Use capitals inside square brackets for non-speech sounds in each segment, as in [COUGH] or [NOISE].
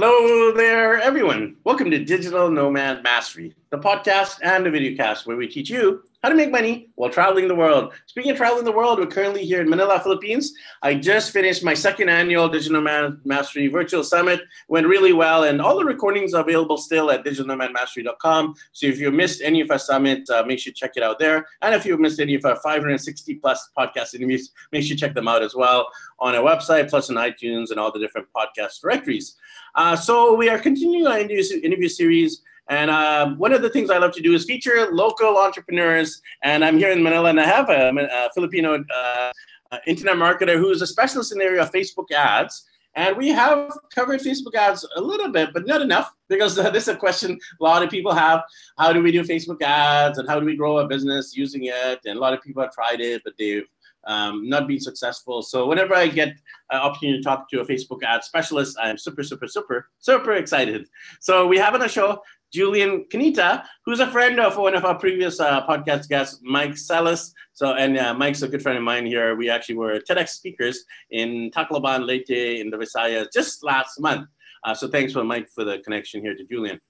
Hello there, everyone. Welcome to Digital Nomad Mastery, the podcast and the video cast where we teach you how to make money while traveling the world. Speaking of traveling the world, we're currently here in Manila, Philippines. I just finished my second annual Digital Nomad Mastery Virtual Summit. Went really well, and all the recordings are available still at digitalnomadmastery.com. So if you missed any of our summit, uh, make sure to check it out there. And if you missed any of our 560 plus podcast interviews, make sure to check them out as well on our website, plus on iTunes and all the different podcast directories. Uh, so we are continuing our interview, interview series and uh, one of the things I love to do is feature local entrepreneurs. And I'm here in Manila and I have a, a Filipino uh, internet marketer who is a specialist in the area of Facebook ads. And we have covered Facebook ads a little bit, but not enough because uh, [LAUGHS] this is a question a lot of people have. How do we do Facebook ads and how do we grow a business using it? And a lot of people have tried it, but they've um, not been successful. So whenever I get an opportunity to talk to a Facebook ad specialist, I'm super, super, super, super excited. So we have on the show Julian Canita, who's a friend of one of our previous uh, podcast guests, Mike Salas. So, and uh, Mike's a good friend of mine here. We actually were TEDx speakers in Tacloban, Leyte, in the Visayas just last month. Uh, so thanks for Mike for the connection here to Julian.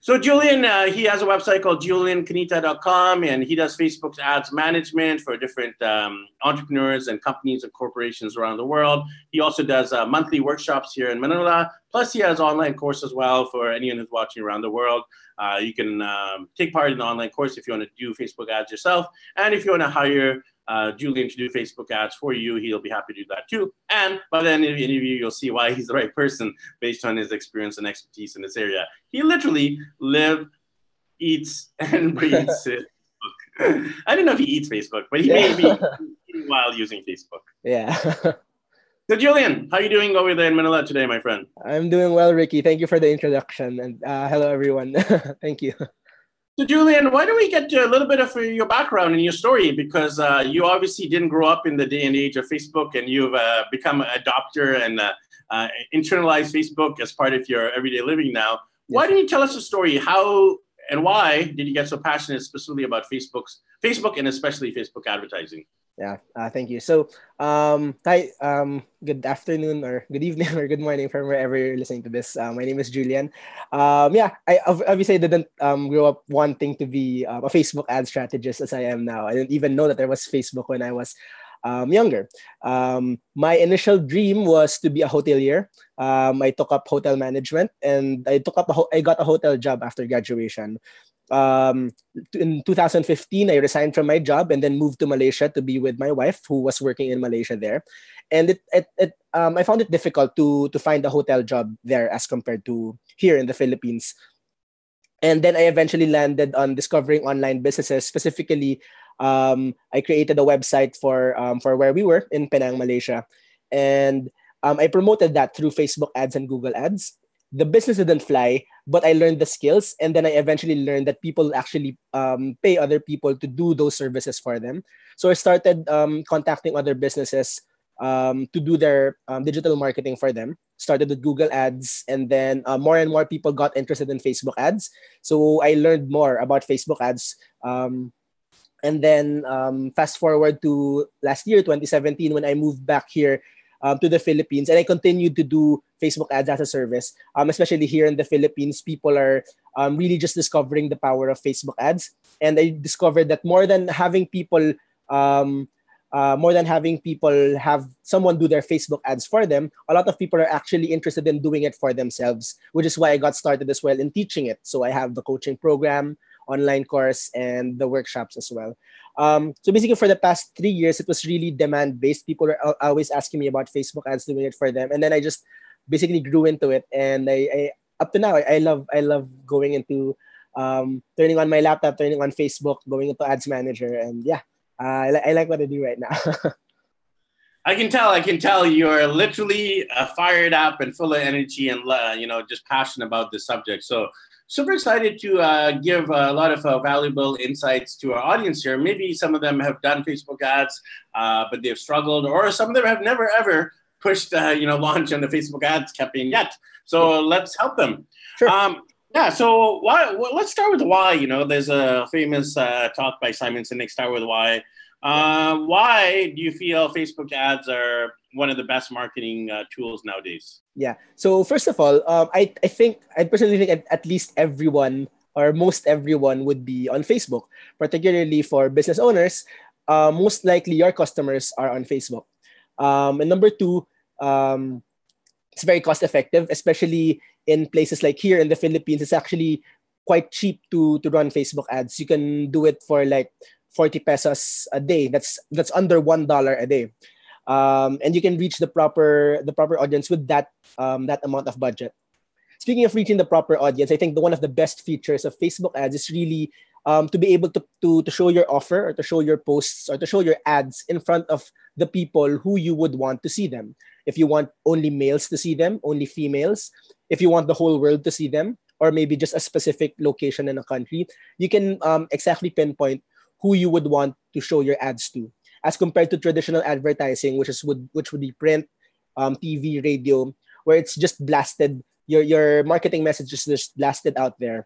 So Julian, uh, he has a website called juliancanita.com, and he does Facebook ads management for different um, entrepreneurs and companies and corporations around the world. He also does uh, monthly workshops here in Manila. Plus, he has online course as well for anyone who's watching around the world. Uh, you can um, take part in the online course if you want to do Facebook ads yourself, and if you want to hire uh, Julian to do Facebook ads for you. He'll be happy to do that too. And by the end of the interview, you'll see why he's the right person based on his experience and expertise in this area. He literally lives, eats, [LAUGHS] and breathes it. [LAUGHS] I don't know if he eats Facebook, but he yeah. may be while using Facebook. Yeah. [LAUGHS] so Julian, how are you doing over there in Manila today, my friend? I'm doing well, Ricky. Thank you for the introduction, and uh, hello everyone. Thank you. So, Julian, why don't we get a little bit of your background and your story? Because uh, you obviously didn't grow up in the day and age of Facebook, and you've uh, become an adopter and uh, uh internalized Facebook as part of your everyday living now. Why don't you tell us a story? How and why did you get so passionate specifically about Facebook's Facebook and especially Facebook advertising? Yeah, uh, thank you. So, um, hi, um, good afternoon or good evening [LAUGHS] or good morning from wherever you're listening to this. Uh, my name is Julian. Um, yeah, I obviously didn't um, grow up wanting to be uh, a Facebook ad strategist as I am now. I didn't even know that there was Facebook when I was um, younger. Um, my initial dream was to be a hotelier. Um, I took up hotel management and I took up a ho- I got a hotel job after graduation um, in 2015, I resigned from my job and then moved to Malaysia to be with my wife, who was working in Malaysia there. And it, it, it um, I found it difficult to to find a hotel job there as compared to here in the Philippines. And then I eventually landed on discovering online businesses. Specifically, um, I created a website for um, for where we were in Penang, Malaysia, and um, I promoted that through Facebook ads and Google ads the business didn't fly, but I learned the skills, and then I eventually learned that people actually um, pay other people to do those services for them. So I started um, contacting other businesses um, to do their um, digital marketing for them. Started with Google Ads, and then uh, more and more people got interested in Facebook ads. So I learned more about Facebook ads. Um, and then um, fast forward to last year, 2017, when I moved back here um, to the Philippines, and I continued to do Facebook ads as a service. Um, especially here in the Philippines, people are um, really just discovering the power of Facebook ads, and I discovered that more than having people, um, uh, more than having people have someone do their Facebook ads for them, a lot of people are actually interested in doing it for themselves, which is why I got started as well in teaching it. So I have the coaching program, online course, and the workshops as well. Um, so basically, for the past three years, it was really demand based. People were always asking me about Facebook ads, doing it for them, and then I just basically grew into it. And I, I up to now, I, I love I love going into um, turning on my laptop, turning on Facebook, going into Ads Manager, and yeah, uh, I, I like what I do right now. [LAUGHS] I can tell. I can tell you're literally uh, fired up and full of energy and uh, you know just passionate about the subject. So super excited to uh, give a lot of uh, valuable insights to our audience here. Maybe some of them have done Facebook ads, uh, but they've struggled, or some of them have never ever pushed, uh, you know, launch on the Facebook ads campaign yet. So let's help them. Sure. Um, yeah. So why? Well, let's start with why. You know, there's a famous uh, talk by Simon Sinek. Start with why. Uh, why do you feel Facebook ads are one of the best marketing uh, tools nowadays? Yeah. So first of all, um, I I think I personally think at, least everyone or most everyone would be on Facebook, particularly for business owners. Uh, most likely your customers are on Facebook. Um, and number two, um, it's very cost effective, especially in places like here in the Philippines. It's actually quite cheap to to run Facebook ads. You can do it for like 40 pesos a day. That's that's under one dollar a day. Um, and you can reach the proper the proper audience with that um, that amount of budget. Speaking of reaching the proper audience, I think the, one of the best features of Facebook ads is really um, to be able to, to, to show your offer or to show your posts or to show your ads in front of the people who you would want to see them. If you want only males to see them, only females, if you want the whole world to see them, or maybe just a specific location in a country, you can um, exactly pinpoint who you would want to show your ads to as compared to traditional advertising, which is would which would be print, um, TV, radio, where it's just blasted. Your your marketing message is just blasted out there,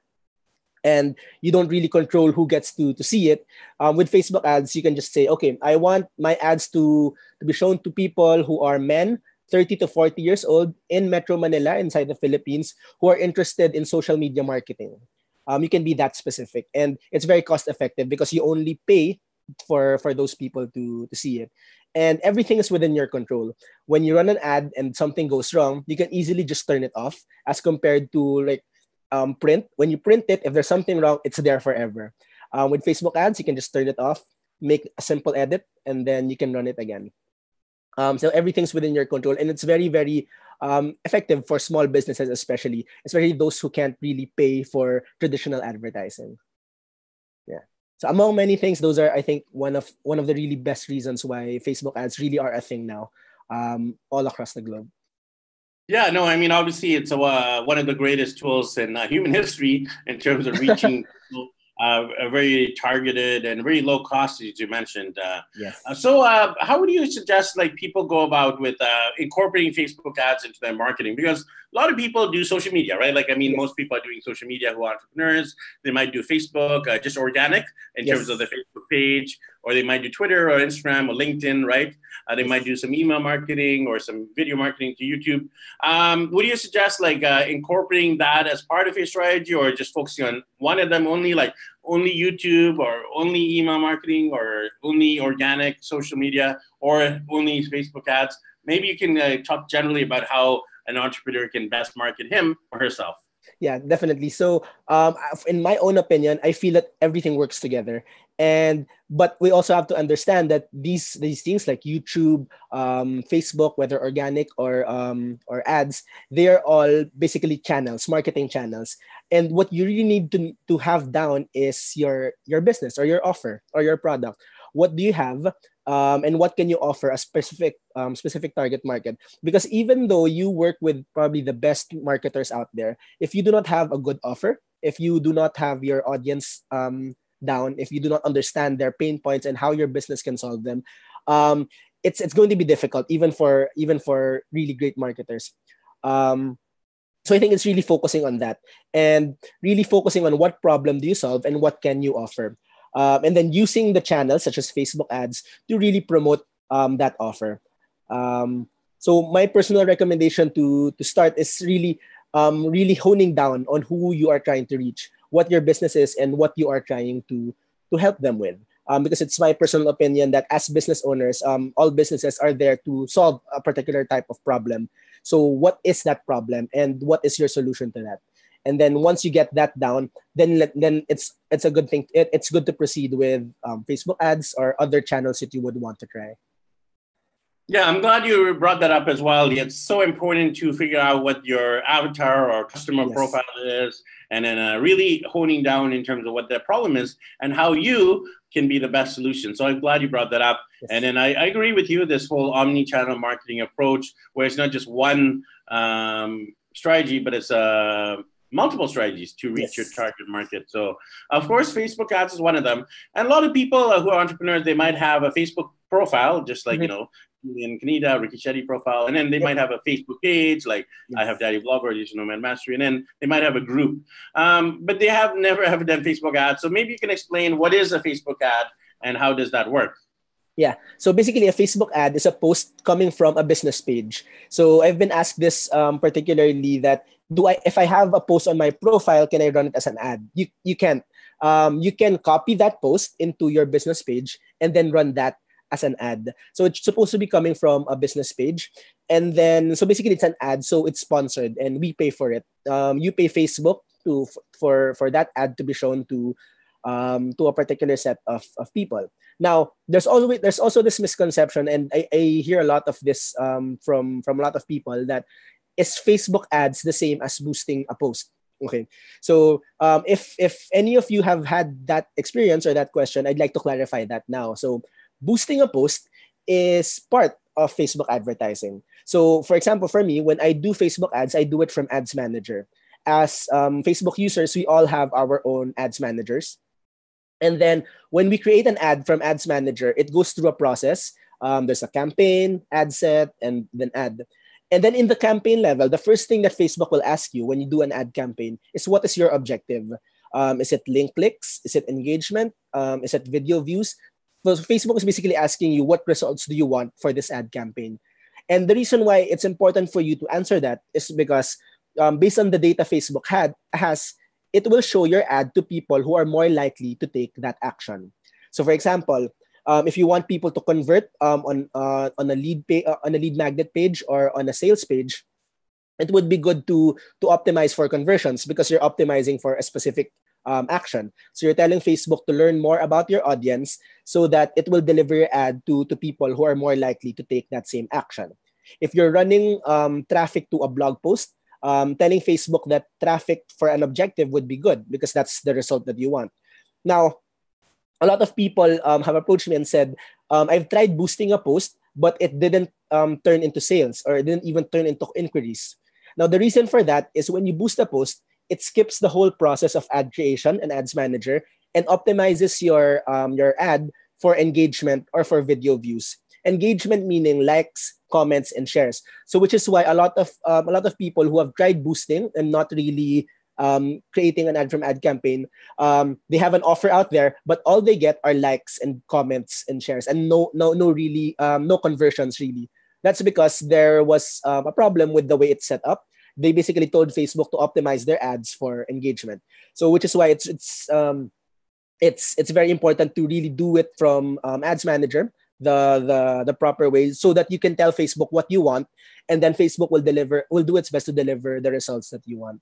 and you don't really control who gets to to see it. Um, with Facebook ads, you can just say, okay, I want my ads to to be shown to people who are men. 30 to 40 years old in Metro Manila, inside the Philippines, who are interested in social media marketing. Um, you can be that specific, and it's very cost effective because you only pay for for those people to to see it. And everything is within your control. When you run an ad and something goes wrong you can easily just turn it off as compared to like um, print. When you print it if there's something wrong it's there forever. Um, with facebook ads you can just turn it off make a simple edit and then you can run it again. Um, so everything's within your control and it's very very um, effective for small businesses especially especially those who can't really pay for traditional advertising so among many things, those are I think one of one of the really best reasons why Facebook ads really are a thing now, um, all across the globe. Yeah, no, I mean obviously it's a, uh, one of the greatest tools in uh, human history in terms of reaching [LAUGHS] uh, a very targeted and very low cost, as you mentioned. Uh, yes. Uh, so, uh, how would you suggest like people go about with uh, incorporating Facebook ads into their marketing? Because a lot of people do social media, right? Like, I mean, yes. most people are doing social media who are entrepreneurs. They might do Facebook, uh, just organic in yes. terms of the Facebook page, or they might do Twitter or Instagram or LinkedIn, right? Uh, they might do some email marketing or some video marketing to YouTube. Um, would you suggest like uh, incorporating that as part of your strategy, or just focusing on one of them only, like only YouTube or only email marketing or only organic social media or only Facebook ads? Maybe you can uh, talk generally about how an entrepreneur can best market him or herself. Yeah, definitely. So, um, in my own opinion, I feel that everything works together. And but we also have to understand that these these things like youtube um, facebook whether organic or um, or ads they are all basically channels marketing channels. And what you really need to, to have down is your your business or your offer or your product. What do you have um, and what can you offer a specific um, specific target market? Because even though you work with probably the best marketers out there if you do not have a good offer if you do not have your audience um, down if you do not understand their pain points and how your business can solve them um, it's it's going to be difficult even for even for really great marketers. Um, so i think it's really focusing on that and really focusing on what problem do you solve and what can you offer um, and then using the channels such as facebook ads to really promote um, that offer um, so my personal recommendation to to start is really um, really honing down on who you are trying to reach what your business is and what you are trying to to help them with. Um, because it's my personal opinion that as business owners, um, all businesses are there to solve a particular type of problem. So, what is that problem, and what is your solution to that? And then once you get that down, then then it's it's a good thing. It, it's good to proceed with um, Facebook ads or other channels that you would want to try. Yeah, I'm glad you brought that up as well. It's so important to figure out what your avatar or customer yes. profile is, and then uh, really honing down in terms of what that problem is and how you can be the best solution. So I'm glad you brought that up. Yes. And then I, I, agree with you this whole omni-channel marketing approach, where it's not just one um, strategy, but it's uh, multiple strategies to reach yes. your target market. So, of course, Facebook ads is one of them. And a lot of people who are entrepreneurs, they might have a Facebook profile, just like, mm-hmm. you know, Julian Canita, Ricky Shetty profile, and then they might have a Facebook page, like yes. I have Daddy Vlogger, Digital Nomad Mastery, and then they might have a group. Um, but they have never ever done Facebook ads. So maybe you can explain what is a Facebook ad and how does that work? Yeah. So basically, a Facebook ad is a post coming from a business page. So I've been asked this um, particularly that do I if I have a post on my profile, can I run it as an ad? You you can't. Um, you can copy that post into your business page and then run that as an ad. So it's supposed to be coming from a business page. And then so basically it's an ad, so it's sponsored and we pay for it. Um, you pay Facebook to for for that ad to be shown to um, to a particular set of, of people. Now, there's always there's also this misconception, and I, I hear a lot of this um, from from a lot of people that is Facebook ads the same as boosting a post. Okay, so um, if if any of you have had that experience or that question, I'd like to clarify that now. So, boosting a post is part of Facebook advertising. So, for example, for me, when I do Facebook ads, I do it from Ads Manager. As um, Facebook users, we all have our own ads managers. And then when we create an ad from Ads Manager, it goes through a process. Um, there's a campaign, ad set, and then ad. And then in the campaign level, the first thing that Facebook will ask you when you do an ad campaign is what is your objective? Um, is it link clicks? Is it engagement? Um, is it video views? So Facebook is basically asking you what results do you want for this ad campaign. And the reason why it's important for you to answer that is because um, based on the data Facebook had has, it will show your ad to people who are more likely to take that action. So, for example, um, if you want people to convert um, on uh, on a lead pay, uh, on a lead magnet page or on a sales page, it would be good to to optimize for conversions because you're optimizing for a specific um, action. So you're telling Facebook to learn more about your audience so that it will deliver your ad to to people who are more likely to take that same action. If you're running um, traffic to a blog post, um, telling Facebook that traffic for an objective would be good because that's the result that you want. Now, a lot of people um, have approached me and said, um, I've tried boosting a post, but it didn't um, turn into sales or it didn't even turn into inquiries. Now, the reason for that is when you boost a post, it skips the whole process of ad creation and ads manager and optimizes your um, your ad for engagement or for video views. Engagement meaning likes, comments, and shares. So, which is why a lot of um, a lot of people who have tried boosting and not really um, creating an ad from ad campaign, um, they have an offer out there, but all they get are likes and comments and shares, and no, no, no, really, um, no conversions really. That's because there was um, a problem with the way it's set up. They basically told Facebook to optimize their ads for engagement. So, which is why it's it's um, it's it's very important to really do it from um, Ads Manager the the the proper way so that you can tell Facebook what you want and then Facebook will deliver will do its best to deliver the results that you want.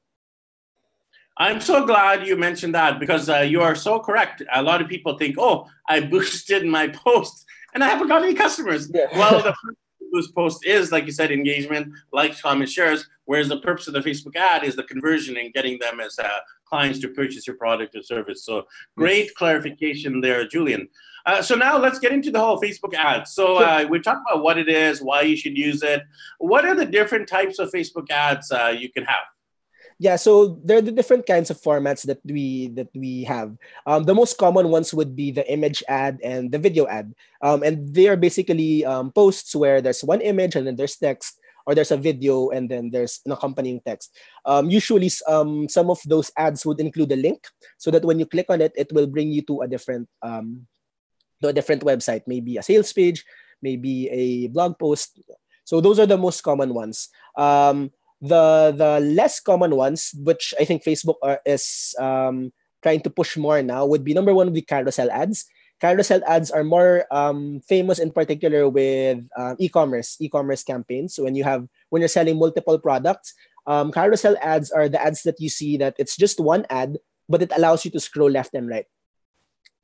I'm so glad you mentioned that because uh, you are so correct. A lot of people think, "Oh, I [LAUGHS] boosted my post and I haven't got any customers." Yeah. well, the [LAUGHS] boost post is, like you said, engagement, likes, comments, shares. Whereas the purpose of the Facebook ad is the conversion and getting them as uh, clients to purchase your product or service. So great yes. clarification there, Julian. Uh, so now let's get into the whole Facebook ad. So uh, we talked about what it is, why you should use it. What are the different types of Facebook ads uh, you can have? Yeah, so there are the different kinds of formats that we that we have. Um, the most common ones would be the image ad and the video ad, um, and they are basically um, posts where there's one image and then there's text, or there's a video and then there's an accompanying text. Um, usually, um, some of those ads would include a link, so that when you click on it, it will bring you to a different um, to a different website, maybe a sales page, maybe a blog post. So those are the most common ones. Um, the the less common ones, which I think Facebook are, is um, trying to push more now, would be number one be carousel ads. Carousel ads are more um, famous in particular with uh, e-commerce e-commerce campaigns. So when you have when you're selling multiple products, um, carousel ads are the ads that you see that it's just one ad, but it allows you to scroll left and right.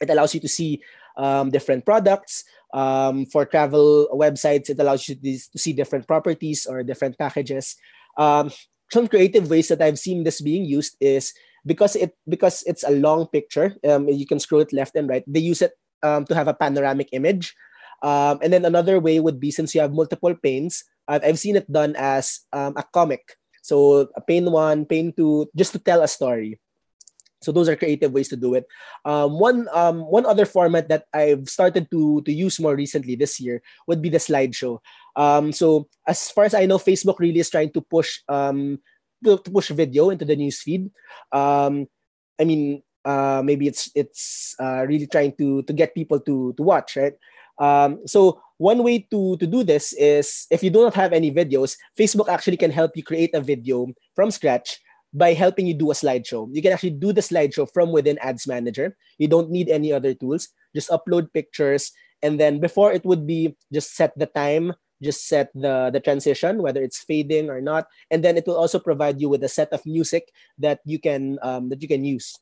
It allows you to see um, different products. Um, for travel websites, it allows you to see different properties or different packages. Um, some creative ways that I've seen this being used is because it because it's a long picture. Um, you can scroll it left and right. They use it um, to have a panoramic image. Um, and then another way would be since you have multiple panes, I've, I've seen it done as um, a comic. So a pane one, pane two, just to tell a story. So those are creative ways to do it. Um, one um, one other format that I've started to to use more recently this year would be the slideshow. Um, so as far as I know, Facebook really is trying to push um, to, to push video into the newsfeed. Um, I mean, uh, maybe it's it's uh, really trying to to get people to to watch, right? Um, so one way to, to do this is if you do not have any videos, Facebook actually can help you create a video from scratch by helping you do a slideshow. You can actually do the slideshow from within Ads Manager. You don't need any other tools. Just upload pictures. And then before it would be just set the time, just set the, the transition, whether it's fading or not. And then it will also provide you with a set of music that you can um, that you can use.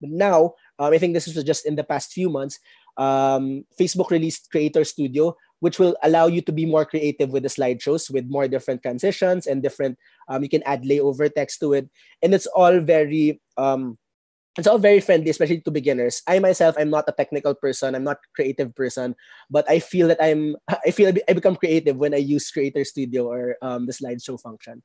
But now, um, I think this was just in the past few months, um, Facebook released Creator Studio, which will allow you to be more creative with the slideshows with more different transitions and different um, you can add layover text to it. And it's all very um, it's all very friendly especially to beginners. I myself i'm not a technical person. I'm not creative person but i feel that i'm [LAUGHS] i feel i become creative when i use creator studio or um, the slideshow function.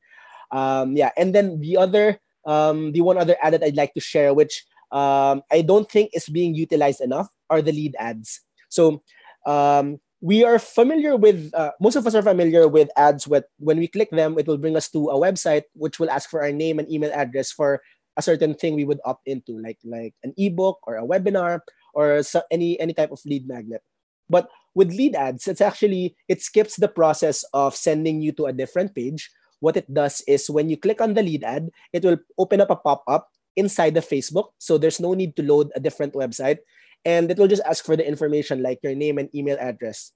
Um, yeah. And then the other um, the one other ad that i'd like to share which um, i don't think is being utilized enough are the lead ads. So um, we are familiar with uh, most of us are familiar with ads with when we click them it will bring us to a website which will ask for our name and email address for a certain thing we would opt into like like an ebook or a webinar or so, any any type of lead magnet. But with lead ads it's actually it skips the process of sending you to a different page. What it does is when you click on the lead ad it will open up a pop-up inside the facebook so there's no need to load a different website and it will just ask for the information like your name and email address.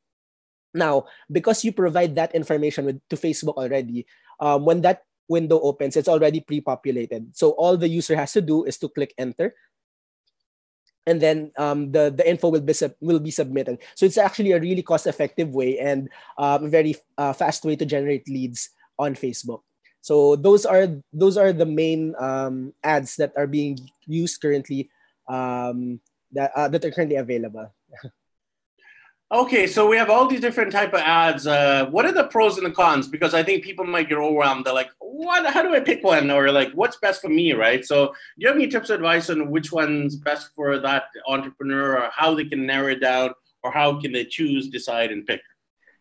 Now, because you provide that information with, to Facebook already, um, when that window opens, it's already pre-populated. So all the user has to do is to click enter, and then um, the the info will be sub- will be submitted. So it's actually a really cost-effective way and um, a very uh, fast way to generate leads on Facebook. So those are those are the main um, ads that are being used currently um, that uh, that are currently available. [LAUGHS] okay, so we have all these different type of ads. Uh, what are the pros and the cons? Because I think people might get overwhelmed. They're like, "What? How do I pick one?" Or like, "What's best for me?" Right. So, do you have any tips or advice on which one's best for that entrepreneur, or how they can narrow it down, or how can they choose, decide, and pick?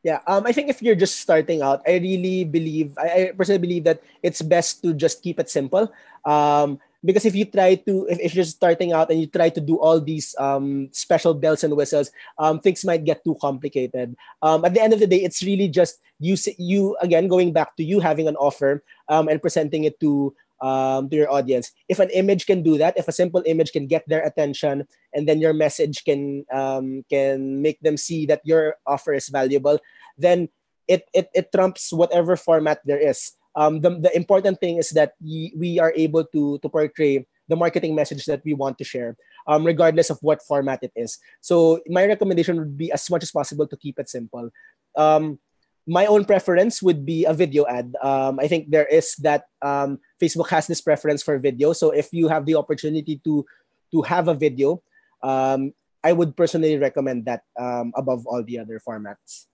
Yeah, um, I think if you're just starting out, I really believe, I, I personally believe that it's best to just keep it simple. Um, because if you try to if, if you're starting out and you try to do all these um, special bells and whistles um, things might get too complicated um, at the end of the day it's really just you you again going back to you having an offer um, and presenting it to um, to your audience. If an image can do that if a simple image can get their attention and then your message can um, can make them see that your offer is valuable then it, it, it trumps whatever format there is. Um, the, the important thing is that we are able to to portray the marketing message that we want to share um, regardless of what format it is. So my recommendation would be as much as possible to keep it simple. Um, my own preference would be a video ad um, i think there is that um, facebook has this preference for video so if you have the opportunity to to have a video um, i would personally recommend that um, above all the other formats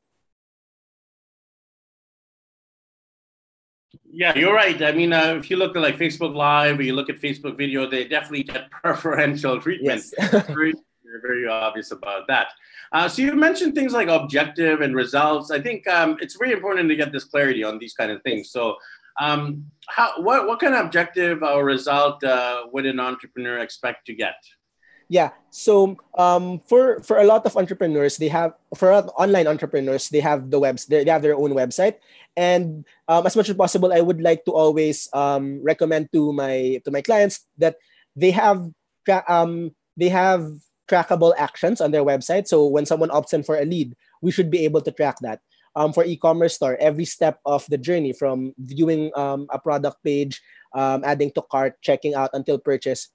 Yeah, you're right. I mean, uh, if you look at like Facebook Live or you look at Facebook video, they definitely get [LAUGHS] preferential treatment. Yes. [LAUGHS] very, very obvious about that. Uh, so you mentioned things like objective and results. I think um, it's very important to get this clarity on these kind of things. So, um, how what what kind of objective or result uh, would an entrepreneur expect to get? Yeah. So um, for for a lot of entrepreneurs, they have for online entrepreneurs, they have the webs they have their own website, and um, as much as possible, I would like to always um, recommend to my to my clients that they have um, they have trackable actions on their website. So when someone opts in for a lead, we should be able to track that. Um, for e-commerce store, every step of the journey from viewing um, a product page, um, adding to cart, checking out until purchase,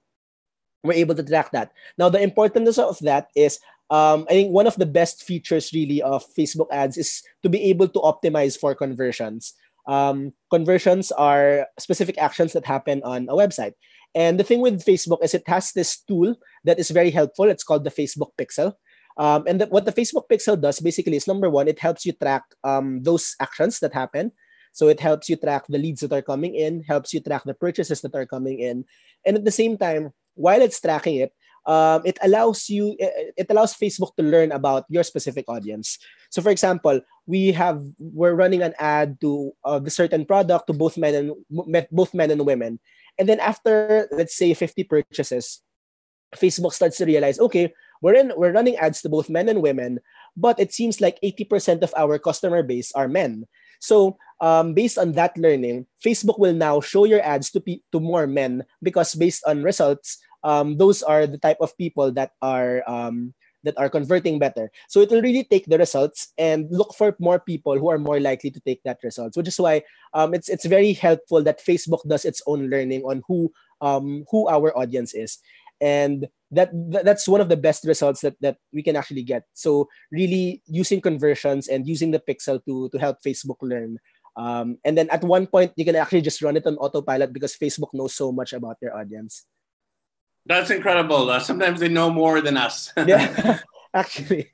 we're able to track that. Now, the importance of that is um, I think one of the best features really of Facebook ads is to be able to optimize for conversions. Um, conversions are specific actions that happen on a website. And the thing with Facebook is it has this tool that is very helpful. It's called the Facebook Pixel. Um, and the, what the Facebook Pixel does basically is number one, it helps you track um, those actions that happen. So it helps you track the leads that are coming in, helps you track the purchases that are coming in. And at the same time, while it's tracking it, um, it allows you it allows Facebook to learn about your specific audience. So, for example, we have we're running an ad to uh, the certain product to both men and both men and women, and then after let's say 50 purchases, Facebook starts to realize, okay, we're in we're running ads to both men and women, but it seems like 80% of our customer base are men. So um, based on that learning, Facebook will now show your ads to pe- to more men because based on results, um, those are the type of people that are um, that are converting better. So it will really take the results and look for more people who are more likely to take that results, which is why um, it's it's very helpful that Facebook does its own learning on who um, who our audience is, and that that's one of the best results that that we can actually get. So really using conversions and using the pixel to to help Facebook learn. Um, and then at one point you can actually just run it on autopilot because Facebook knows so much about their audience. That's incredible. Uh, sometimes they know more than us. [LAUGHS] yeah, [LAUGHS] actually.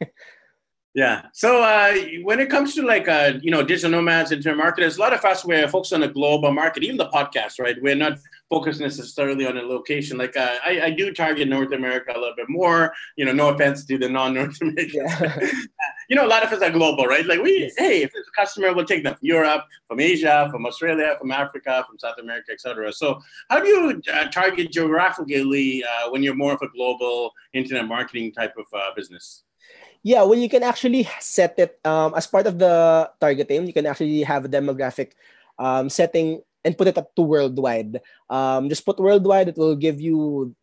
Yeah. So uh, when it comes to like uh, you know digital nomads, internet marketers, a lot of us we're focused on the global market, even the podcast, right? We're not focused necessarily on a location. Like uh, I, I do target North America a little bit more. You know, no offense to the non-North [LAUGHS] American. Yeah. You know, a lot of us are global, right? Like we, yes. hey, if it's a customer, we'll take them from Europe, from Asia, from Australia, from Africa, from South America, etc. So how do you uh, target geographically uh, when you're more of a global internet marketing type of uh, business? Yeah, well, you can actually set it um, as part of the targeting. You can actually have a demographic um, setting and put it up to worldwide. Um, just put worldwide; it will give you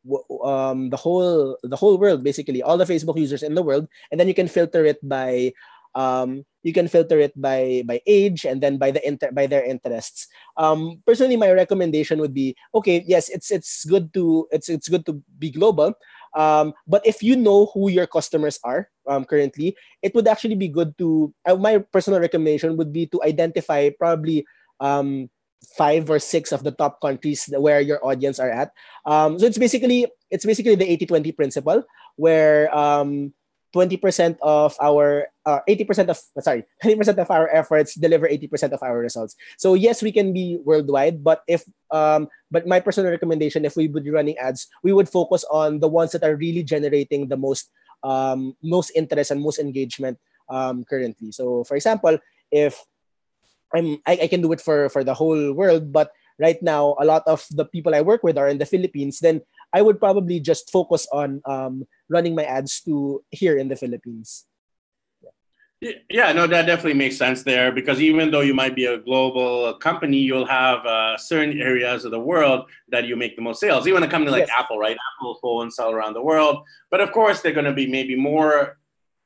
um, the whole the whole world, basically all the Facebook users in the world, and then you can filter it by um, you can filter it by by age and then by the inter- by their interests. Um, personally, my recommendation would be okay. Yes, it's it's good to it's it's good to be global, um, but if you know who your customers are um, currently, it would actually be good to. Uh, my personal recommendation would be to identify probably um, five or six of the top countries where your audience are at. Um, so it's basically it's basically the 80-20 principle, where um, 20% of our uh, 80% of sorry [LAUGHS] 20% of our efforts deliver 80% of our results so yes we can be worldwide but if um but my personal recommendation if we would be running ads we would focus on the ones that are really generating the most um most interest and most engagement um currently so for example if i'm I, I can do it for for the whole world but right now a lot of the people i work with are in the philippines then i would probably just focus on um running my ads to here in the Philippines. Yeah, no, that definitely makes sense there because even though you might be a global company, you'll have uh, certain areas of the world that you make the most sales. Even a company like yes. Apple, right? Apple phones sell around the world, but of course they're going to be maybe more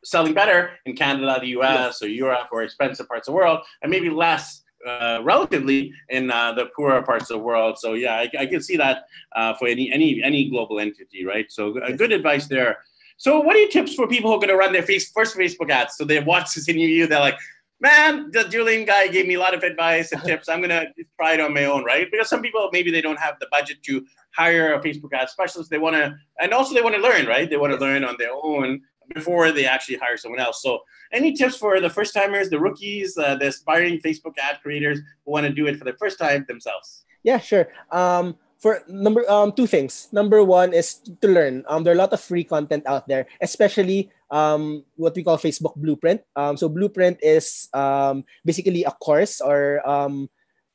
selling better in Canada, the U.S., yes. or Europe, or expensive parts of the world, and maybe less uh, relatively in uh, the poorer parts of the world. So yeah, I, I can see that uh, for any any any global entity, right? So uh, good advice there. So what are your tips for people who are going to run their face, first Facebook ads? So they watch this interview, they're like, man, the Julian guy gave me a lot of advice and [LAUGHS] tips. I'm going to try it on my own, right? Because some people maybe they don't have the budget to hire a Facebook ad specialist. They want to, and also they want to learn, right? They want to learn on their own before they actually hire someone else. So, any tips for the first timers, the rookies, uh, the aspiring Facebook ad creators who want to do it for the first time themselves? Yeah, sure. Um, for number um, two things. Number one is to learn. Um, there are a lot of free content out there, especially um, what we call Facebook Blueprint. Um, so Blueprint is um, basically a course or um,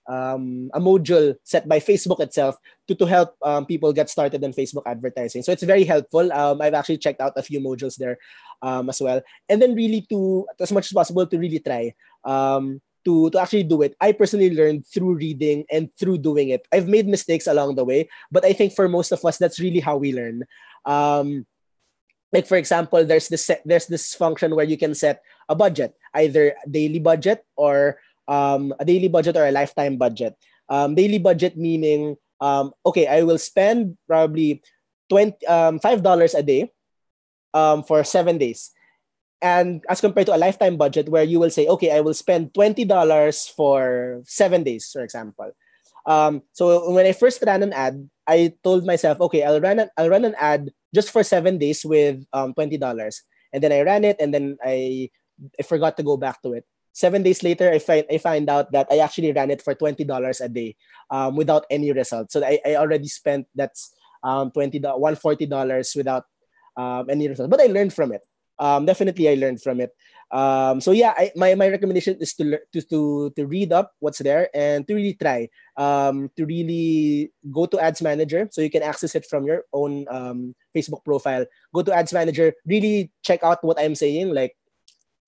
um, a module set by Facebook itself to, to help um, people get started on Facebook advertising. So it's very helpful. Um, I've actually checked out a few modules there um, as well. And then really to, as much as possible, to really try um, to, to actually do it. I personally learned through reading and through doing it. I've made mistakes along the way, but I think for most of us, that's really how we learn. Um, like for example, there's this there's this function where you can set a budget, either daily budget or um, a daily budget or a lifetime budget. Um, daily budget meaning, um, okay, I will spend probably 20, um, $5 a day um, for seven days. And as compared to a lifetime budget where you will say, okay, I will spend $20 for seven days, for example. Um, so when I first ran an ad, I told myself, okay, I'll run an, I'll run an ad just for seven days with um, $20. And then I ran it and then I, I forgot to go back to it seven days later, I find I find out that I actually ran it for twenty dollars a day, um, without any results. So I, I already spent that's um twenty one forty dollars without um, any results. But I learned from it. Um, definitely, I learned from it. Um, so yeah, I, my, my recommendation is to, to to to read up what's there and to really try um, to really go to Ads Manager so you can access it from your own um, Facebook profile. Go to Ads Manager, really check out what I'm saying, like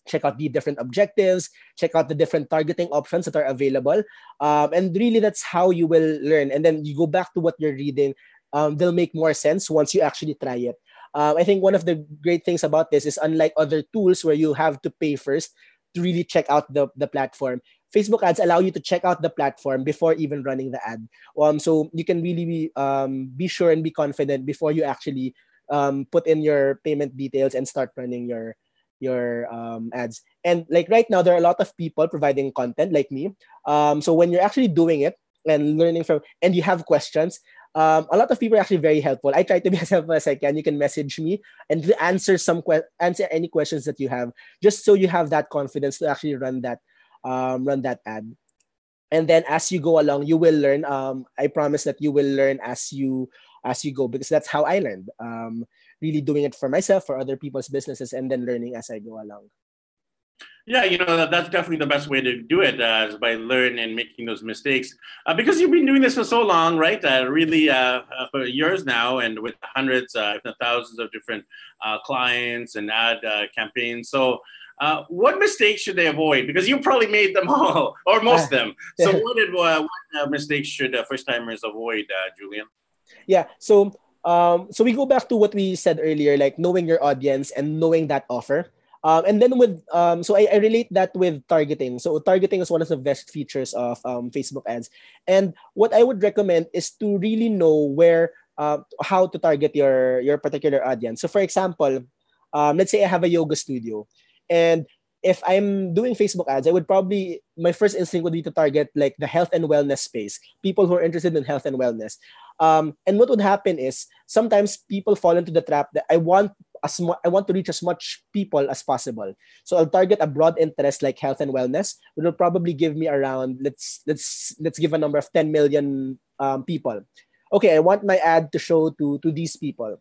check out the different objectives, check out the different targeting options that are available. Um, and really, that's how you will learn. And then you go back to what you're reading. Um, they'll make more sense once you actually try it. Um, I think one of the great things about this is unlike other tools where you have to pay first to really check out the, the platform, Facebook ads allow you to check out the platform before even running the ad. Um, so you can really be, um, be sure and be confident before you actually um, put in your payment details and start running your your um, ads. And like right now, there are a lot of people providing content like me. Um, so when you're actually doing it and learning from, and you have questions, um, a lot of people are actually very helpful. I try to be [LAUGHS] as helpful as I can. You can message me and answer some que- answer any questions that you have, just so you have that confidence to actually run that um, run that ad. And then as you go along, you will learn. Um, I promise that you will learn as you as you go because that's how I learned. Um, really doing it for myself, for other people's businesses, and then learning as I go along. Yeah, you know that's definitely the best way to do it uh, is by learning and making those mistakes. Uh, because you've been doing this for so long, right? Uh, really, uh, uh, for years now, and with hundreds, uh, if not thousands, of different clients and ad campaigns. So, what mistakes should they avoid? Because you probably made them [LAUGHS] all, or most of them. So, [LAUGHS] what did what mistakes should first timers avoid, Julian? Yeah. So um, so we go back to what we said earlier, like knowing your audience and knowing that offer. Um, and then with um, so I, I relate that with targeting. So targeting is one of the best features of um, Facebook ads. And what I would recommend is to really know where uh, how to target your your particular audience. So for example, um, let's say I have a yoga studio, and if I'm doing Facebook ads, I would probably my first instinct would be to target like the health and wellness space, people who are interested in health and wellness. Um, and what would happen is sometimes people fall into the trap that I want as I want to reach as much people as possible. So I'll target a broad interest like health and wellness, which will probably give me around let's let's let's give a number of 10 million um, people. Okay, I want my ad to show to to these people.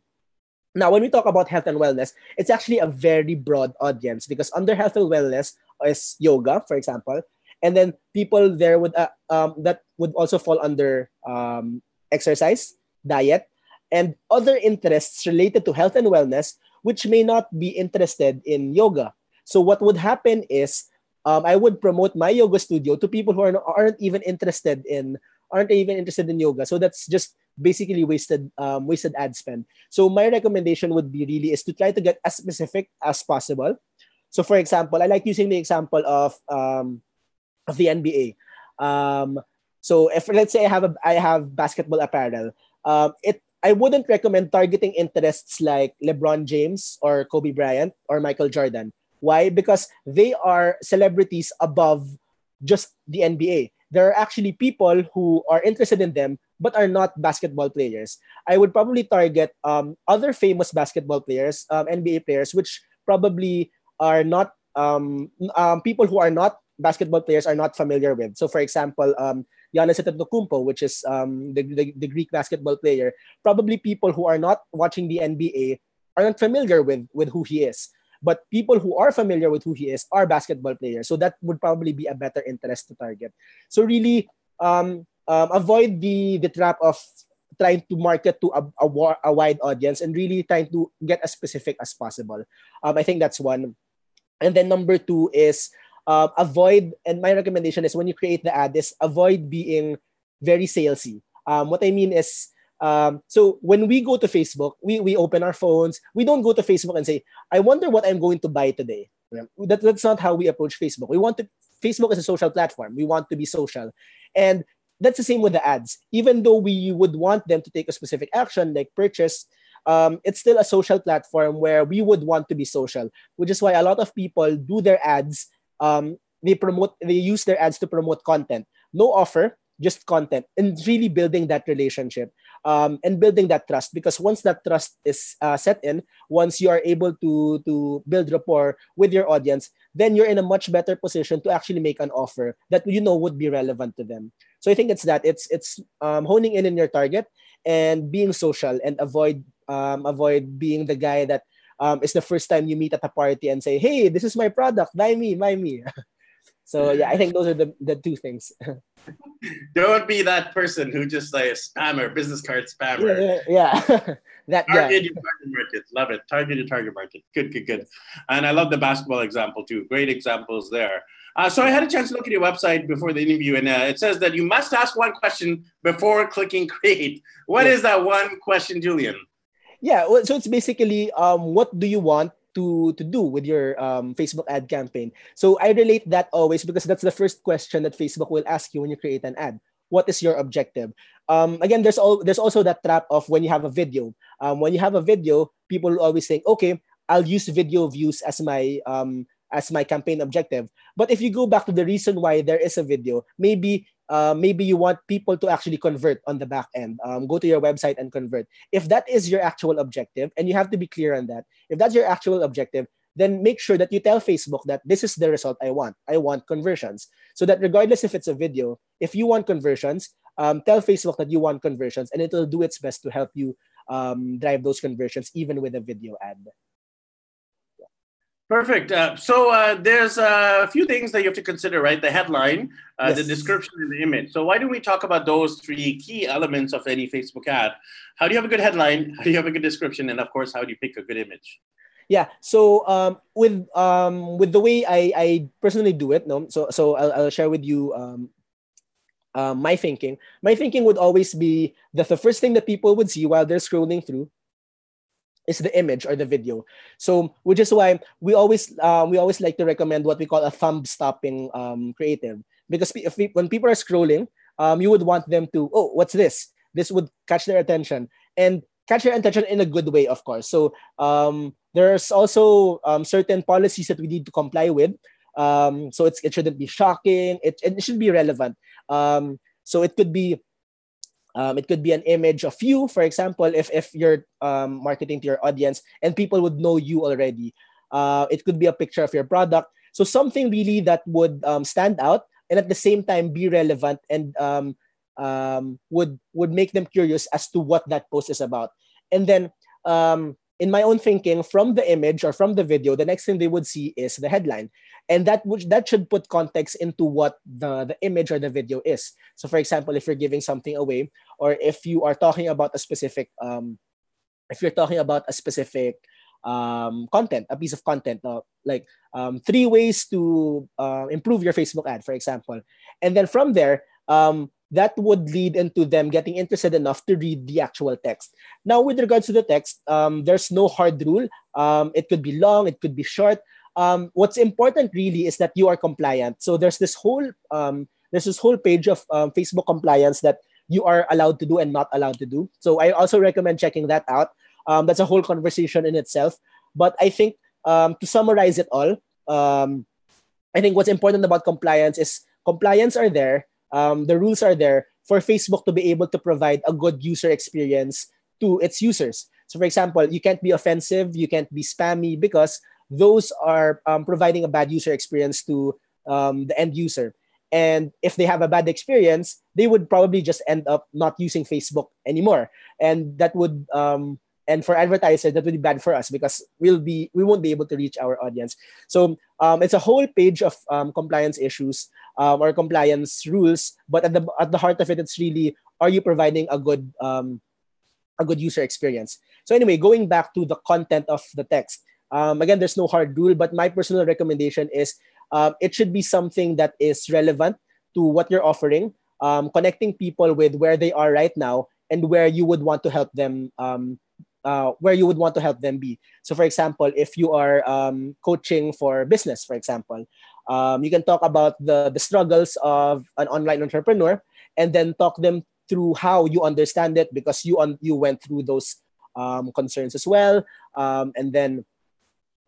Now, when we talk about health and wellness, it's actually a very broad audience because under health and wellness is yoga, for example, and then people there would uh, um, that would also fall under um, exercise, diet, and other interests related to health and wellness, which may not be interested in yoga. So what would happen is um, I would promote my yoga studio to people who are, aren't even interested in aren't even interested in yoga. So that's just basically wasted um, wasted ad spend. So my recommendation would be really is to try to get as specific as possible. So for example, I like using the example of um, of the NBA. Um, so if let's say I have a I have basketball apparel, um, it I wouldn't recommend targeting interests like LeBron James or Kobe Bryant or Michael Jordan. Why? Because they are celebrities above just the NBA there are actually people who are interested in them but are not basketball players. I would probably target um, other famous basketball players, um, NBA players, which probably are not um, um, people who are not basketball players are not familiar with. So, for example, um, Giannis Antetokounmpo, which is um, the, the, the Greek basketball player, probably people who are not watching the NBA are not familiar with with who he is. But people who are familiar with who he is are basketball players. So that would probably be a better interest to target. So really, um, um, avoid the the trap of trying to market to a, a, a, wide audience and really trying to get as specific as possible. Um, I think that's one. And then number two is uh, avoid, and my recommendation is when you create the ad is avoid being very salesy. Um, what I mean is um, so when we go to Facebook, we, we open our phones. We don't go to Facebook and say, I wonder what I'm going to buy today. That, that's not how we approach Facebook. We want to, Facebook is a social platform. We want to be social. And that's the same with the ads. Even though we would want them to take a specific action like purchase, um, it's still a social platform where we would want to be social, which is why a lot of people do their ads. Um, they promote, they use their ads to promote content. No offer, just content, and really building that relationship um, and building that trust because once that trust is uh, set in once you are able to to build rapport with your audience then you're in a much better position to actually make an offer that you know would be relevant to them so i think it's that it's it's um, honing in in your target and being social and avoid um, avoid being the guy that um, is the first time you meet at a party and say hey this is my product buy me buy me [LAUGHS] So yeah, I think those are the, the two things. [LAUGHS] Don't be that person who just like a spammer, business card spammer. Yeah, yeah. yeah. [LAUGHS] that target yeah. your target market. Love it. Target your target market. Good, good, good. And I love the basketball example too. Great examples there. Uh, so I had a chance to look at your website before the interview, and uh, it says that you must ask one question before clicking create. What is that one question, Julian? Yeah, well, so it's basically um, what do you want to to do with your um, Facebook ad campaign. So I relate that always because that's the first question that Facebook will ask you when you create an ad. What is your objective? Um, again, there's all there's also that trap of when you have a video. Um, when you have a video, people always think, okay, I'll use video views as my um, as my campaign objective. But if you go back to the reason why there is a video, maybe uh, maybe you want people to actually convert on the back end. Um, go to your website and convert. If that is your actual objective, and you have to be clear on that, if that's your actual objective, then make sure that you tell Facebook that this is the result I want. I want conversions. So that regardless if it's a video, if you want conversions, um, tell Facebook that you want conversions, and it will do its best to help you um, drive those conversions even with a video ad. Perfect. Uh, so uh, there's a few things that you have to consider, right? The headline, uh, Yes. the description, and the image. So why don't we talk about those three key elements of any Facebook ad? How do you have a good headline? How do you have a good description? And of course, how do you pick a good image? Yeah. So um, with um, with the way I, I personally do it, no. So so I'll, I'll share with you um, uh, my thinking. My thinking would always be that the first thing that people would see while they're scrolling through is the image or the video. So which is why we always uh, we always like to recommend what we call a thumb stopping um, creative because if we, when people are scrolling, um, you would want them to oh what's this? This would catch their attention and catch their attention in a good way, of course. So um, there's also um, certain policies that we need to comply with. Um, so it's, it shouldn't be shocking. It, it should be relevant. Um, so it could be um, it could be an image of you, for example, if, if you're um, marketing to your audience and people would know you already. Uh, it could be a picture of your product. So something really that would um, stand out and at the same time be relevant and um, um, would would make them curious as to what that post is about. And then um, in my own thinking, from the image or from the video, the next thing they would see is the headline, and that that should put context into what the the image or the video is. So, for example, if you're giving something away, or if you are talking about a specific, um, if you're talking about a specific um, content, a piece of content, uh, like um, three ways to uh, improve your Facebook ad, for example, and then from there, um, that would lead into them getting interested enough to read the actual text. Now, with regards to the text, um, there's no hard rule. Um, it could be long, it could be short. Um, what's important really is that you are compliant. So there's this whole um, there's this whole page of um, Facebook compliance that you are allowed to do and not allowed to do. So I also recommend checking that out. Um, that's a whole conversation in itself. But I think to summarize it all, I think what's important about compliance is compliance are there, um, the rules are there for Facebook to be able to provide a good user experience to its users. So, for example, you can't be offensive, you can't be spammy because those are um, providing a bad user experience to um, the end user. And if they have a bad experience, they would probably just end up not using Facebook anymore, and that would um, and for advertisers that would be bad for us because we'll be we won't be able to reach our audience. So um, it's a whole page of um, compliance issues um, or compliance rules, but at the at the heart of it, it's really are you providing a good um, a good user experience. So anyway, going back to the content of the text. Um, again, there's no hard rule, but my personal recommendation is um, it should be something that is relevant to what you're offering, connecting people with where they are right now and where you would want to help them, um, uh, where you would want to help them be. So, for example, if you are um, coaching for business, for example, um, you can talk about the the struggles of an online entrepreneur, and then talk them through how you understand it because you on you went through those um, concerns as well, um, and then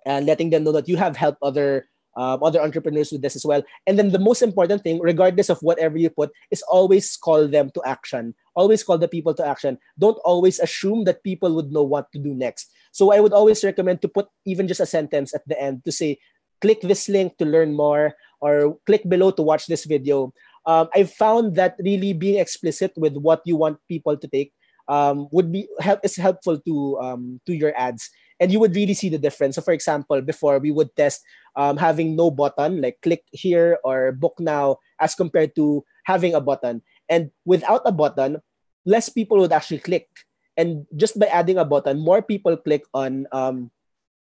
and letting them know that you have helped other um, other entrepreneurs with this as well. And then the most important thing, regardless of whatever you put, is always call them to action. Always call the people to action. Don't always assume that people would know what to do next. So I would always recommend to put even just a sentence at the end to say, click this link to learn more, or click below to watch this video. Um, I've found that really being explicit with what you want people to take um, would be help is helpful to um, to your ads and you would really see the difference. So, for example, before we would test um, having no button, like click here or book now, as compared to having a button. And without a button, less people would actually click. And just by adding a button, more people click on um,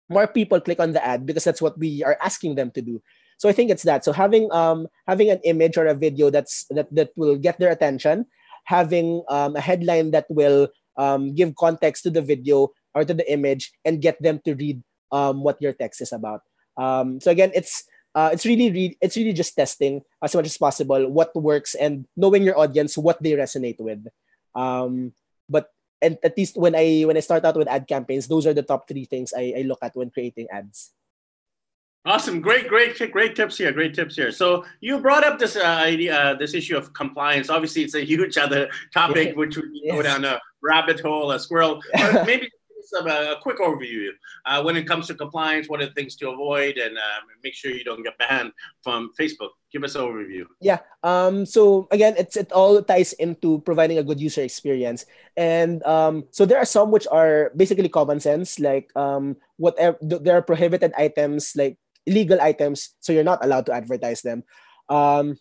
more people click on the ad because that's what we are asking them to do. So I think it's that. So having um having an image or a video that's that that will get their attention, having um, a headline that will um, give context to the video or to the image and get them to read um, what your text is about. Um, so again, it's uh, it's really re- it's really just testing as much as possible what works and knowing your audience what they resonate with. Um, but and at least when I when I start out with ad campaigns, those are the top three things I, I look at when creating ads. Awesome, great, great, great tips here. Great tips here. So you brought up this uh, idea, uh, this issue of compliance. Obviously, it's a huge other topic, [LAUGHS] which would yes. go down a rabbit hole, a squirrel. But [LAUGHS] maybe a, a, quick overview uh, when it comes to compliance. What are the things to avoid, and uh, make sure you don't get banned from Facebook. Give us an overview. Yeah. Um. So again, it's it all ties into providing a good user experience, and um. So there are some which are basically common sense, like um. Whatever there are prohibited items like illegal items, so you're not allowed to advertise them. Um,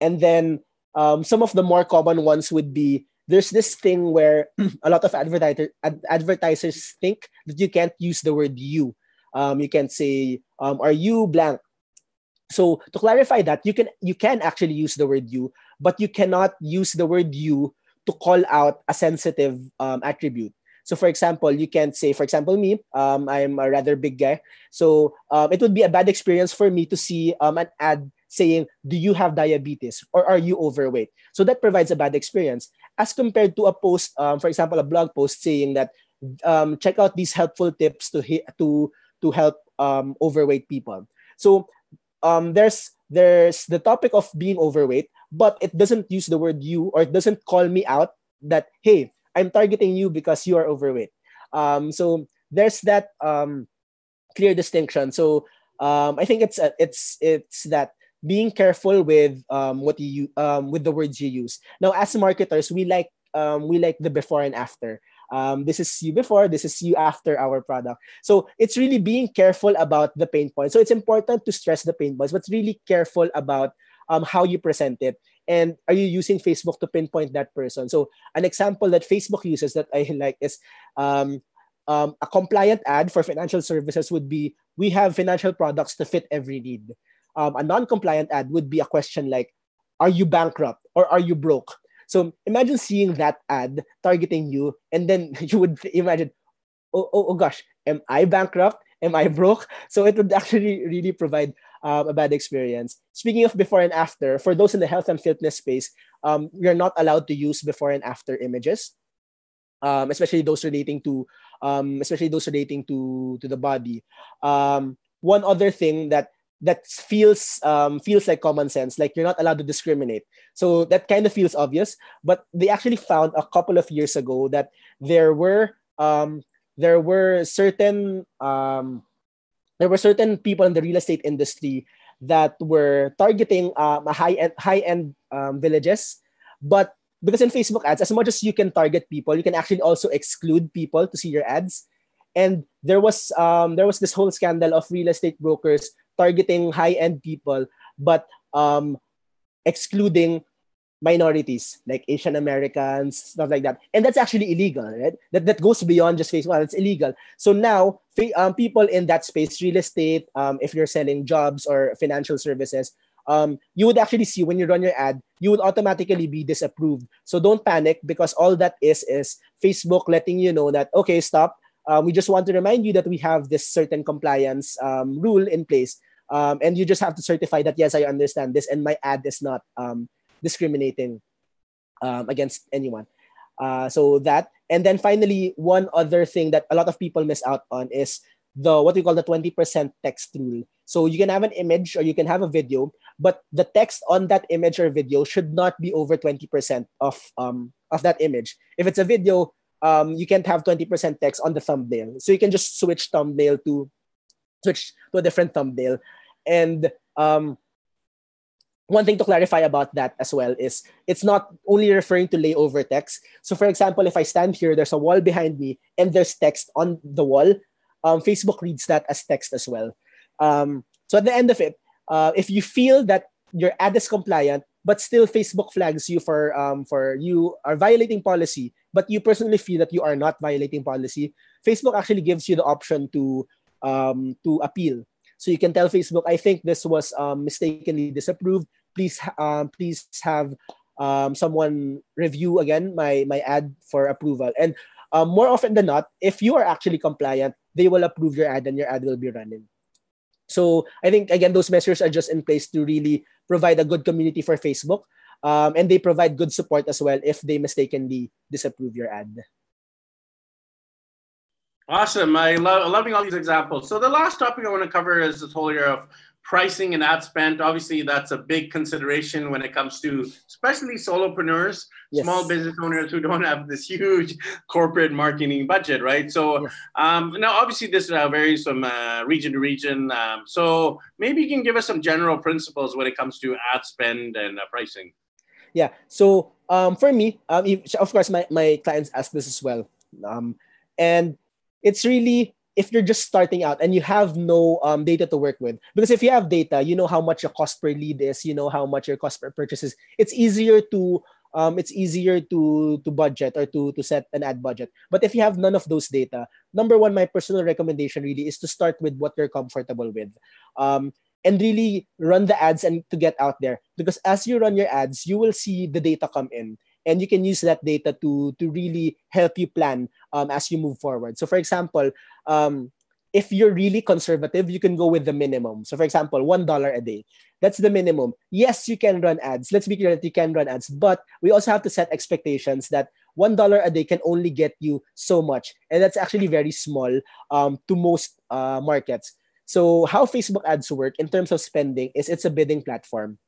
and then um, some of the more common ones would be there's this thing where [CLEARS THROAT] a lot of advertiser, ad- advertisers think that you can't use the word you. Um, you can say, um, "Are you blank?" So to clarify that, you can you can actually use the word you, but you cannot use the word you to call out a sensitive um, attribute. So, for example, you can say, for example, me, um, I'm a rather big guy. So, um, it would be a bad experience for me to see um, an ad saying, Do you have diabetes or are you overweight? So, that provides a bad experience as compared to a post, um, for example, a blog post saying that um, check out these helpful tips to, to, to help um, overweight people. So, um, there's there's the topic of being overweight, but it doesn't use the word you or it doesn't call me out that, hey, I'm targeting you because you are overweight. Um, so there's that um, clear distinction. So um, I think it's it's it's that being careful with um, what you um, with the words you use. Now, as marketers, we like um, we like the before and after. Um, this is you before, this is you after our product. So it's really being careful about the pain points. So it's important to stress the pain points, but really careful about um, how you present it and are you using facebook to pinpoint that person so an example that facebook uses that i [LAUGHS] like is um, um, a compliant ad for financial services would be we have financial products to fit every need um, a non-compliant ad would be a question like are you bankrupt or are you broke so imagine seeing that ad targeting you and then [LAUGHS] you would imagine oh, oh, oh gosh am i bankrupt am i broke so it would actually really provide um, a bad experience. Speaking of before and after, for those in the health and fitness space, um, we are not allowed to use before and after images, um, especially those relating to, um, especially those relating to to the body. Um, one other thing that that feels um, feels like common sense, like you're not allowed to discriminate. So that kind of feels obvious, but they actually found a couple of years ago that there were um, there were certain um, there were certain people in the real estate industry that were targeting um, high end high end um, villages, but because in Facebook ads, as much as you can target people, you can actually also exclude people to see your ads. And there was um, there was this whole scandal of real estate brokers targeting high end people, but um, excluding minorities like Asian Americans, stuff like that. And that's actually illegal, right? That, that goes beyond just Facebook. It's illegal. So now, um, people in that space, real estate, um, if you're selling jobs or financial services, um, you would actually see when you run your ad, you would automatically be disapproved. So don't panic because all that is is Facebook letting you know that, okay, stop. Um, we just want to remind you that we have this certain compliance um, rule in place. Um, and you just have to certify that, yes, I understand this and my ad is not um, discriminating um, against anyone. Uh, so that, and then finally, one other thing that a lot of people miss out on is the what we call the 20% text rule. So you can have an image or you can have a video, but the text on that image or video should not be over 20% of um of that image. If it's a video, um, you can't have 20% text on the thumbnail. So you can just switch thumbnail to switch to a different thumbnail. And um, one thing to clarify about that as well is it's not only referring to layover text. So, for example, if I stand here, there's a wall behind me, and there's text on the wall. um, Facebook reads that as text as well. Um, so at the end of it, uh, if you feel that your ad is compliant, but still Facebook flags you for um, for you are violating policy, but you personally feel that you are not violating policy, Facebook actually gives you the option to um, to appeal. So you can tell Facebook, I think this was um, mistakenly disapproved. Please, um, please have um, someone review again my my ad for approval. And um, more often than not, if you are actually compliant, they will approve your ad and your ad will be running. So I think again those measures are just in place to really provide a good community for Facebook, um, and they provide good support as well if they mistakenly disapprove your ad. Awesome. I love loving all these examples. So the last topic I want to cover is this whole area of pricing and ad spend. Obviously, that's a big consideration when it comes to especially solopreneurs, yes. small business owners who don't have this huge corporate marketing budget, right? So yes. um, now, obviously, this uh, varies from uh, region to region. Um, so maybe you can give us some general principles when it comes to ad spend and uh, pricing. Yeah. So um, for me, um, if, of course, my, my clients ask this as well. Um, and it's really if you're just starting out and you have no um, data to work with because if you have data you know how much your cost per lead is you know how much your cost per purchase is it's easier to um, it's easier to to budget or to to set an ad budget but if you have none of those data number one my personal recommendation really is to start with what you're comfortable with um, and really run the ads and to get out there. Because as you run your ads you will see the data come in. And you can use that data to to really help you plan um, as you move forward. So for example um, if you're really conservative you can go with the minimum. So for example one dollar a day. That's the minimum. Yes you can run ads. Let's be clear that you can run ads. But we also have to set expectations that one dollar a day can only get you so much. And that's actually very small um, to most uh, markets so how facebook ads work in terms of spending is it's a bidding platform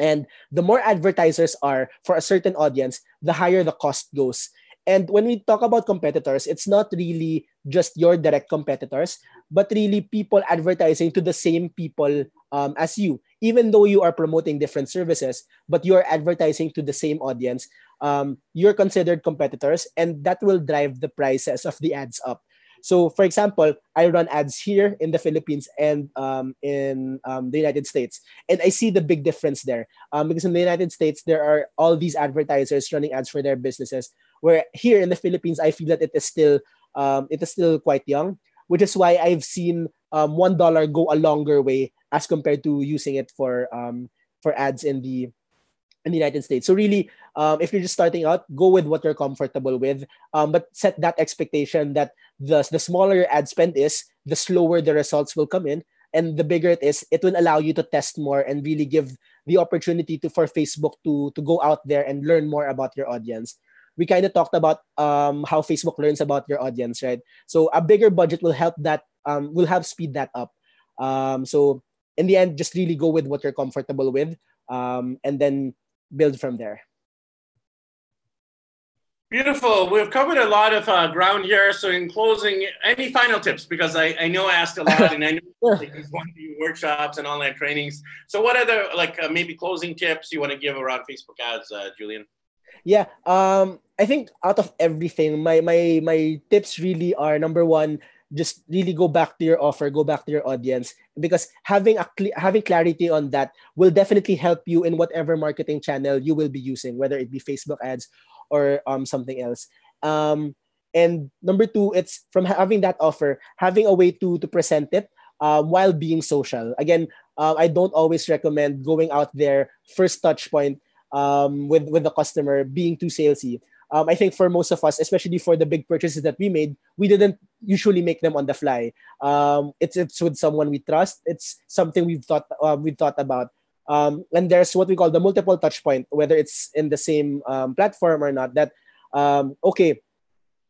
and the more advertisers are for a certain audience, the higher the cost goes. And when we talk about competitors, it's not really just your direct competitors, but really people advertising to the same people um, as you. Even though you are promoting different services, but you're advertising to the same audience, um, you're considered competitors, and that will drive the prices of the ads up. So, for example, I run ads here in the Philippines and um, in um, the United States, and I see the big difference there. Um, because in the United States, there are all these advertisers running ads for their businesses. Where here in the Philippines, I feel that it is still um, it is still quite young, which is why I've seen um, one dollar go a longer way as compared to using it for um, for ads in the in the United States. So really, um, if you're just starting out, go with what you're comfortable with, um, but set that expectation that the the smaller your ad spend is, the slower the results will come in, and the bigger it is, it will allow you to test more and really give the opportunity to for Facebook to to go out there and learn more about your audience. We kind of talked about um, how Facebook learns about your audience, right? So a bigger budget will help that um, will help speed that up. Um, so in the end, just really go with what you're comfortable with, um, and then build from there. Beautiful. We've covered a lot of uh, ground here. So, in closing, any final tips? Because I, I know I asked a lot, and I know [LAUGHS] like, you want to do workshops and online trainings. So, what other like uh, maybe closing tips you want to give around Facebook ads, uh, Julian? Yeah, um, I think out of everything, my my my tips really are number one, just really go back to your offer, go back to your audience, because having a cl- having clarity on that will definitely help you in whatever marketing channel you will be using, whether it be Facebook ads or um something else. Um, and number two, it's from having that offer, having a way to to present it um, while being social. Again, uh, I don't always recommend going out there first touch point um, with with the customer being too salesy um, I think for most of us, especially for the big purchases that we made, we didn't usually make them on the fly. Um, it's it's with someone we trust. It's something we've thought uh, we've thought about. Um, and there's what we call the multiple touch point, whether it's in the same um, platform or not. That um, okay,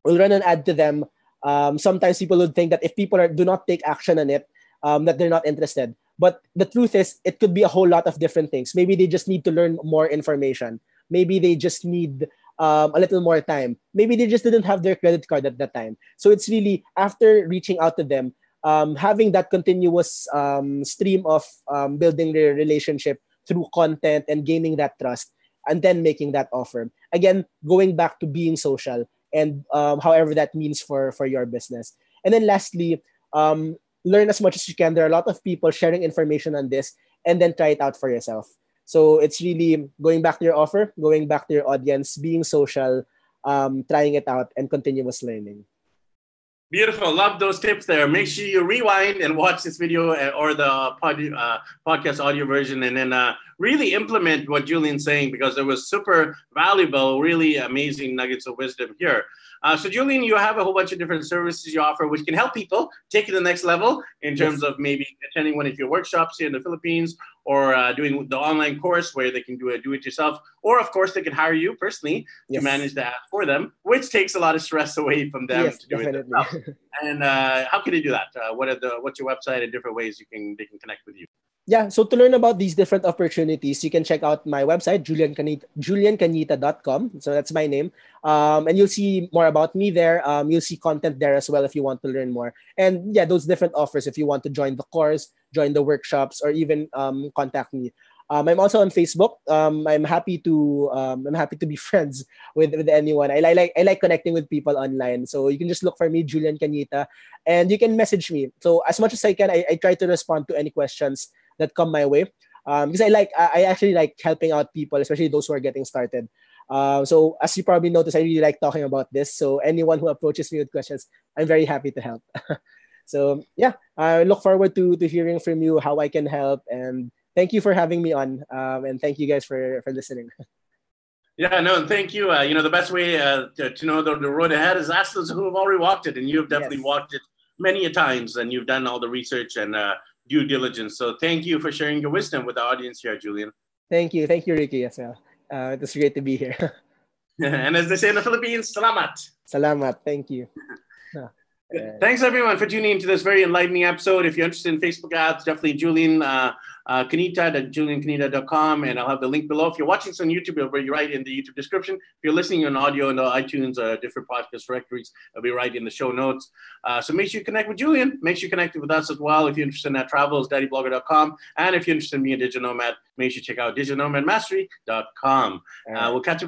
we'll run an ad to them. Um, sometimes people would think that if people are, do not take action on it, that they're not interested. But the truth is, it could be a whole lot of different things. Maybe they just need to learn more information. Maybe they just need um, a little more time. Maybe they just didn't have their credit card at that time. So it's really after reaching out to them, um, having that continuous um, stream of um, building their relationship through content and gaining that trust, and then making that offer. Again, going back to being social and um, however that means for for your business. And then lastly, um, learn as much as you can. There are a lot of people sharing information on this, and then try it out for yourself. So it's really going back to your offer, going back to your audience, being social, um, trying it out, and continuous learning. Beautiful. Love those tips there. Make sure you rewind and watch this video uh, or the pod, uh, podcast audio version and then uh, really implement what Julian's saying because it was super valuable, really amazing nuggets of wisdom here. Uh, so, Julian, you have a whole bunch of different services you offer, which can help people take it to the next level in terms yes. of maybe attending one of your workshops here in the Philippines or uh, doing the online course where they can do it do it yourself, or of course they can hire you personally yes. to manage that for them, which takes a lot of stress away from them yes, to do definitely. it themselves. and uh, how can they do that? Uh, what are the what's your website and different ways you can they can connect with you? Yeah, so to learn about these different opportunities, you can check out my website, juliancanita.com. So that's my name. Um, and you'll see more about me there. Um, you'll see content there as well if you want to learn more. And yeah, those different offers if you want to join the course, join the workshops, or even um, contact me. Um, I'm also on Facebook. Um, I'm happy to um, I'm happy to be [LAUGHS] friends with, with anyone. I, I like I like connecting with people online. So you can just look for me, Julian Canita, and you can message me. So as much as I can, I, I try to respond to any questions that come my way. Um, because I like I actually like helping out people, especially those who are getting started. Uh, so as you probably noticed, I really like talking about this. So anyone who approaches me with questions, I'm very happy to help. [LAUGHS] so yeah, I look forward to to hearing from you how I can help, and thank you for having me on, um, and thank you guys for for listening. [LAUGHS] Yeah, no, thank you. Uh, you know, the best way uh, to, to, know the, the, road ahead is ask those who have already walked it, and you have definitely yes. walked it many a times, and you've done all the research and uh, due diligence. So thank you for sharing your wisdom with the audience here, Julian. Thank you. Thank you, Ricky, as well. Uh, it's great to be here. [LAUGHS] and as they say in the Philippines, salamat. Salamat. Thank you. [LAUGHS] [LAUGHS] Thanks everyone for tuning into this very enlightening episode. If you're interested in Facebook ads, definitely Julian uh, uh, Canita at juliancanita.com, and I'll have the link below. If you're watching this on YouTube, it'll be right in the YouTube description. If you're listening on audio the iTunes or different podcast directories, it'll be right in the show notes. Uh, so make sure you connect with Julian. Make sure you connect with us as well. If you're interested in that travel, it's daddyblogger.com. And if you're interested in being a digital nomad, make sure you check out digitalnomadmastery.com. Uh, we'll catch up.